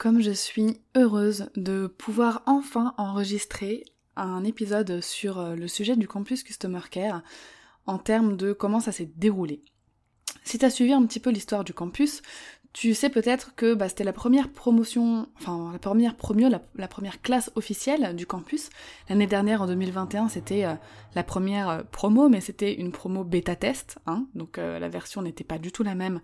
Comme je suis heureuse de pouvoir enfin enregistrer un épisode sur euh, le sujet du campus Customer Care en termes de comment ça s'est déroulé. Si tu as suivi un petit peu l'histoire du campus, tu sais peut-être que bah, c'était la première promotion, enfin la première promio, la, première classe officielle du campus. L'année dernière, en 2021, c'était euh, la première euh, promo, mais c'était une promo bêta test, hein, donc la version n'était pas du tout la même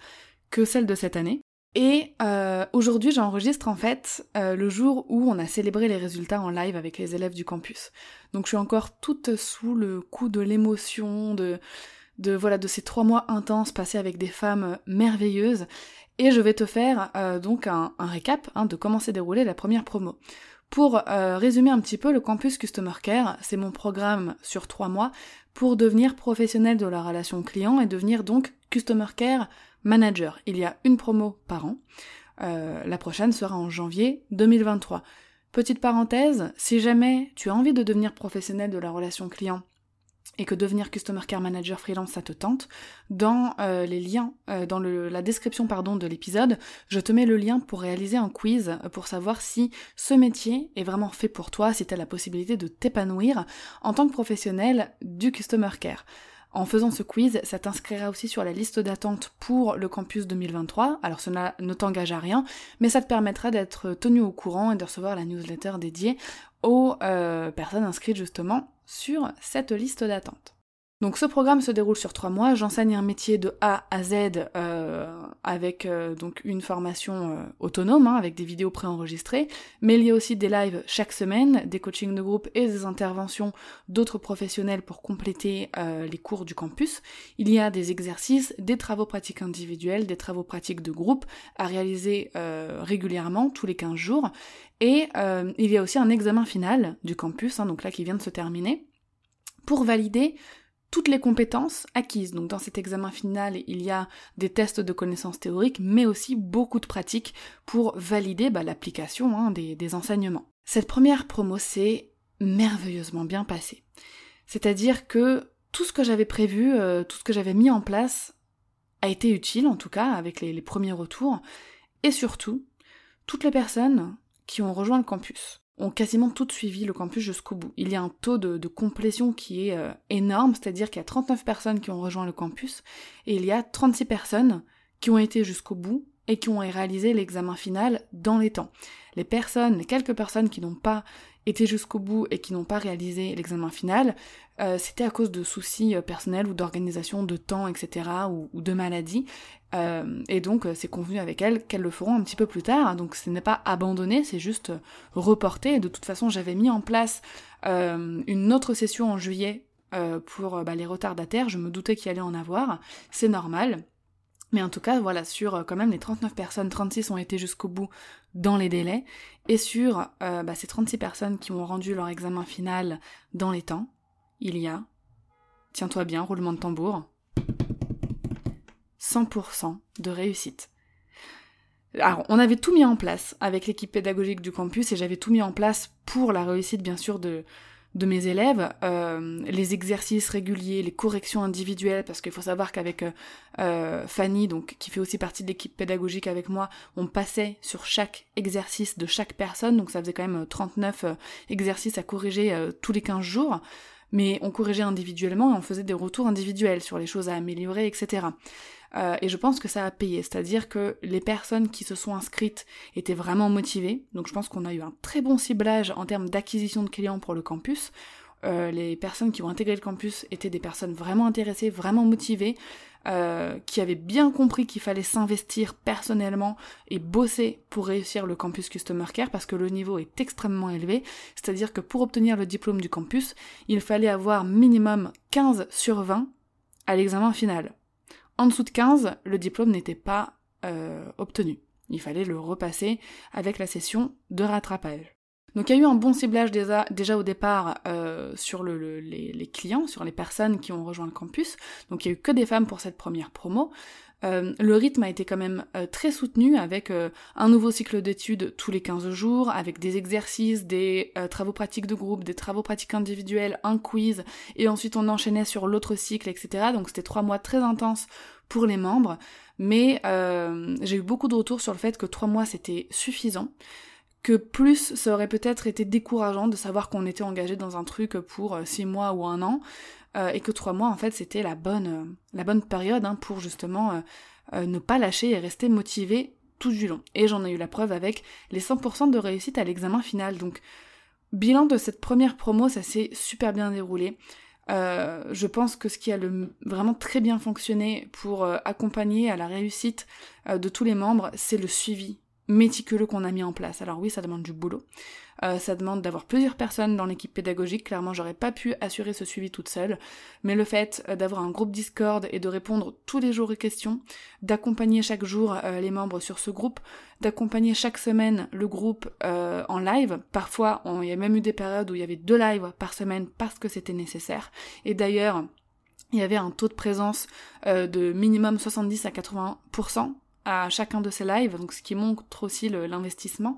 que celle de cette année. Et euh, aujourd'hui, j'enregistre en fait euh, le jour où on a célébré les résultats en live avec les élèves du campus. Donc je suis encore toute sous le coup de l'émotion, de, de voilà, de ces trois mois intenses passés avec des femmes merveilleuses. Et je vais te faire euh, donc un, récap hein, de comment s'est déroulée la première promo. Pour résumer un petit peu, le Campus Customer Care, c'est mon programme sur trois mois pour devenir professionnel de la relation client et devenir donc Customer Care manager. Il y a une promo par an. Euh, la prochaine sera en janvier 2023. Petite parenthèse, si jamais tu as envie de devenir professionnel de la relation client et que devenir Customer Care Manager freelance ça te tente, dans euh, les liens, euh, dans la description pardon de l'épisode, je te mets le lien pour réaliser un quiz pour savoir si ce métier est vraiment fait pour toi, si tu as la possibilité de t'épanouir en tant que professionnel du Customer Care. En faisant ce quiz, ça t'inscrira aussi sur la liste d'attente pour le campus 2023. Alors cela ne t'engage à rien, mais ça te permettra d'être tenu au courant et de recevoir la newsletter dédiée aux euh, personnes inscrites justement sur cette liste d'attente. Donc ce programme se déroule sur trois mois, j'enseigne un métier de A à Z euh, avec euh, donc une formation euh, autonome, hein, avec des vidéos préenregistrées, mais il y a aussi des lives chaque semaine, des coachings de groupe et des interventions d'autres professionnels pour compléter les cours du campus. Il y a des exercices, des travaux pratiques individuels, des travaux pratiques de groupe à réaliser régulièrement, tous les 15 jours, et il y a aussi un examen final du campus, hein, donc là qui vient de se terminer, pour valider toutes les compétences acquises. Donc dans cet examen final, il y a des tests de connaissances théoriques, mais aussi beaucoup de pratiques pour valider bah, l'application hein, des, enseignements. Cette première promo s'est merveilleusement bien passée. C'est-à-dire que tout ce que j'avais prévu, euh, tout ce que j'avais mis en place a été utile, en tout cas, avec les premiers retours, et surtout, toutes les personnes qui ont rejoint le campus ont quasiment toutes suivi le campus jusqu'au bout. Il y a un taux de, complétion qui est euh, énorme, c'est-à-dire qu'il y a 39 personnes qui ont rejoint le campus et il y a 36 personnes qui ont été jusqu'au bout et qui ont réalisé l'examen final dans les temps. Les personnes, les quelques personnes qui n'ont pas été jusqu'au bout et qui n'ont pas réalisé l'examen final, euh, c'était à cause de soucis euh, personnels ou d'organisation de temps, etc., ou, de maladies. Euh, et donc c'est convenu avec elles qu'elles le feront un petit peu plus tard. Donc ce n'est pas abandonné, c'est juste reporté. De toute façon, j'avais mis en place une autre session en juillet pour bah, les retardataires. Je me doutais qu'il allait en avoir. C'est normal. Mais en tout cas, voilà, sur quand même les 39 personnes, 36 ont été jusqu'au bout dans les délais. Et sur bah, ces 36 personnes qui ont rendu leur examen final dans les temps, il y a, tiens-toi bien, roulement de tambour, 100% de réussite. Alors, on avait tout mis en place avec l'équipe pédagogique du campus et j'avais tout mis en place pour la réussite, bien sûr, de, de mes élèves, euh, les exercices réguliers, les corrections individuelles, parce qu'il faut savoir qu'avec euh, euh, Fanny, donc qui fait aussi partie de l'équipe pédagogique avec moi, on passait sur chaque exercice de chaque personne, donc ça faisait quand même 39 exercices à corriger tous les 15 jours mais on corrigeait individuellement et on faisait des retours individuels sur les choses à améliorer, etc. Euh, et je pense que ça a payé, c'est-à-dire que les personnes qui se sont inscrites étaient vraiment motivées, donc je pense qu'on a eu un très bon ciblage en termes d'acquisition de clients pour le campus. Euh, les personnes qui ont intégré le campus étaient des personnes vraiment intéressées, vraiment motivées, euh, qui avaient bien compris qu'il fallait s'investir personnellement et bosser pour réussir le campus Customer Care parce que le niveau est extrêmement élevé. C'est-à-dire que pour obtenir le diplôme du campus, il fallait avoir minimum 15 sur 20 à l'examen final. En dessous de 15, le diplôme n'était pas euh, obtenu. Il fallait le repasser avec la session de rattrapage. Donc il y a eu un bon ciblage déjà, au départ euh, sur le, les, clients, sur les personnes qui ont rejoint le campus. Donc il y a eu que des femmes pour cette première promo. Euh, le rythme a été quand même euh, très soutenu avec un nouveau cycle d'études tous les 15 jours, avec des exercices, des travaux pratiques de groupe, des travaux pratiques individuels, un quiz, et ensuite on enchaînait sur l'autre cycle, etc. Donc c'était trois mois très intenses pour les membres, mais j'ai eu beaucoup de retours sur le fait que trois mois c'était suffisant que plus ça aurait peut-être été décourageant de savoir qu'on était engagé dans un truc pour euh, six mois ou un an, euh, et que trois mois en fait c'était la bonne, euh, période hein, pour justement ne pas lâcher et rester motivé tout du long. Et j'en ai eu la preuve avec les 100% de réussite à l'examen final. Donc bilan de cette première promo, ça s'est super bien déroulé. je pense que ce qui a vraiment très bien fonctionné pour accompagner à la réussite de tous les membres, c'est le suivi méticuleux qu'on a mis en place. Alors oui, ça demande du boulot. Euh, ça demande d'avoir plusieurs personnes dans l'équipe pédagogique. Clairement, j'aurais pas pu assurer ce suivi toute seule. Mais le fait euh, d'avoir un groupe Discord et de répondre tous les jours aux questions, d'accompagner chaque jour euh, les membres sur ce groupe, d'accompagner chaque semaine le groupe en live. Parfois, il y a même eu des périodes où il y avait deux lives par semaine parce que c'était nécessaire. Et d'ailleurs, il y avait un taux de présence de minimum 70 à 80% à chacun de ces lives, ce qui montre aussi l'investissement.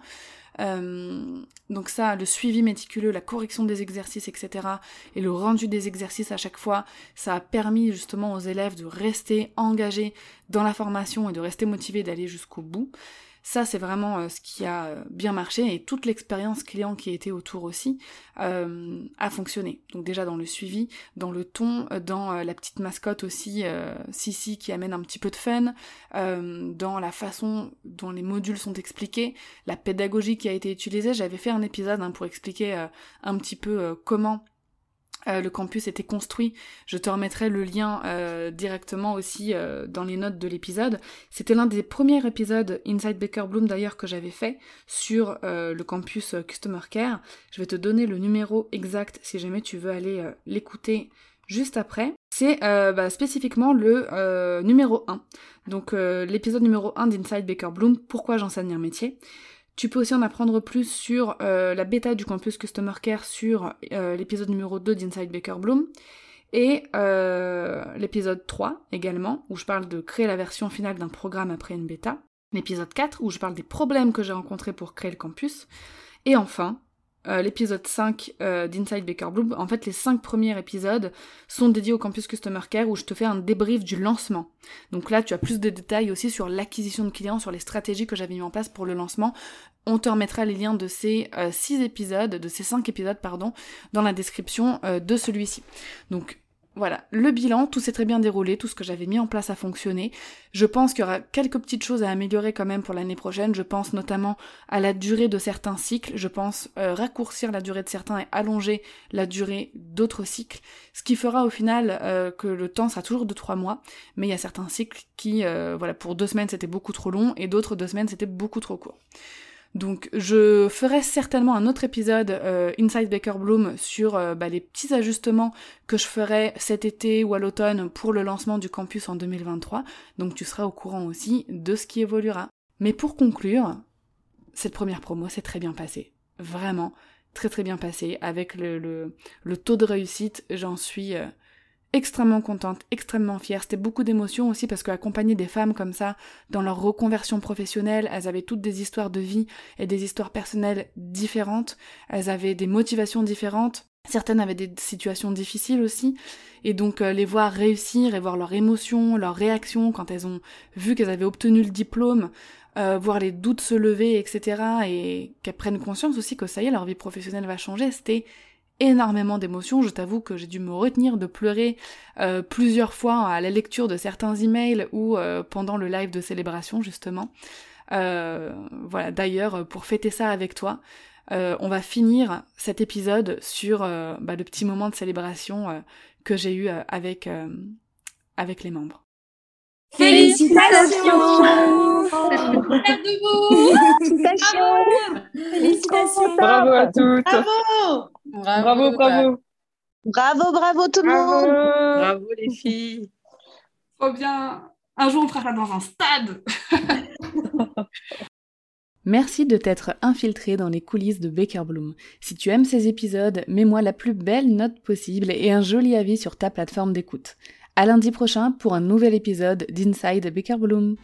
Euh, donc ça, le suivi méticuleux, la correction des exercices, etc. et le rendu des exercices à chaque fois, ça a permis justement aux élèves de rester engagés dans la formation et de rester motivés d'aller jusqu'au bout. Ça, c'est vraiment euh, ce qui a euh, bien marché et toute l'expérience client qui était autour aussi euh, a fonctionné. Donc déjà dans le suivi, dans le ton, dans la petite mascotte aussi, Sissi qui amène un petit peu de fun, dans la façon dont les modules sont expliqués, la pédagogie qui a été utilisée. J'avais fait un épisode hein, pour expliquer un petit peu comment euh, le campus était construit. Je te remettrai le lien euh, directement aussi euh, dans les notes de l'épisode. C'était l'un des premiers épisodes Inside Baker Bloom d'ailleurs que j'avais fait sur le campus Customer Care. Je vais te donner le numéro exact si jamais tu veux aller l'écouter juste après. C'est bah, spécifiquement le numéro 1. Donc l'épisode numéro 1 d'Inside Baker Bloom, pourquoi j'enseigne un métier? Tu peux aussi en apprendre plus sur euh, la bêta du campus Customer Care sur euh, l'épisode numéro 2 d'Inside Baker Bloom. Et euh, l'épisode 3 également, où je parle de créer la version finale d'un programme après une bêta. L'épisode 4, où je parle des problèmes que j'ai rencontrés pour créer le campus. Et enfin, euh, l'épisode 5 euh, d'Inside Baker Bloom. En fait, les 5 premiers épisodes sont dédiés au campus Customer Care où je te fais un débrief du lancement. Donc là, tu as plus de détails aussi sur l'acquisition de clients, sur les stratégies que j'avais mis en place pour le lancement. On te remettra les liens de ces 6 euh, épisodes, de ces 5 épisodes, pardon, dans la description de celui-ci. Donc voilà, le bilan, tout s'est très bien déroulé, tout ce que j'avais mis en place a fonctionné. Je pense qu'il y aura quelques petites choses à améliorer quand même pour l'année prochaine. Je pense notamment à la durée de certains cycles. Je pense euh, raccourcir la durée de certains et allonger la durée d'autres cycles. Ce qui fera au final euh, que le temps sera toujours de trois mois. Mais il y a certains cycles qui, euh, voilà, pour deux semaines c'était beaucoup trop long et d'autres deux semaines c'était beaucoup trop court. Donc je ferai certainement un autre épisode euh, Inside Baker Bloom sur euh, bah, les petits ajustements que je ferai cet été ou à l'automne pour le lancement du campus en 2023. Donc tu seras au courant aussi de ce qui évoluera. Mais pour conclure, cette première promo s'est très bien passée. Vraiment très très bien passée. Avec le, le, taux de réussite, j'en suis... Euh, extrêmement contente, extrêmement fière. C'était beaucoup d'émotions aussi parce qu'accompagner des femmes comme ça dans leur reconversion professionnelle, elles avaient toutes des histoires de vie et des histoires personnelles différentes. Elles avaient des motivations différentes. Certaines avaient des situations difficiles aussi, et donc euh, les voir réussir et voir leurs émotions, leurs réactions quand elles ont vu qu'elles avaient obtenu le diplôme, euh, voir les doutes se lever, etc., et qu'elles prennent conscience aussi que ça y est, leur vie professionnelle va changer, c'était énormément d'émotions. Je t'avoue que j'ai dû me retenir de pleurer euh, plusieurs fois à la lecture de certains emails ou euh, pendant le live de célébration justement. Euh, voilà, d'ailleurs, pour fêter ça avec toi, on va finir cet épisode sur bah, le petit moment de célébration que j'ai eu avec, avec les membres. Félicitations. Félicitations Félicitations Bravo à toutes Bravo. Bravo, bravo Bravo, bravo tout le monde. Bravo les filles. Trop bien Un jour on fera ça dans un stade Merci de t'être infiltré dans les coulisses de Baker Bloom. Si tu aimes ces épisodes, mets-moi la plus belle note possible et un joli avis sur ta plateforme d'écoute. À lundi prochain pour un nouvel épisode d'Inside Baker Bloom.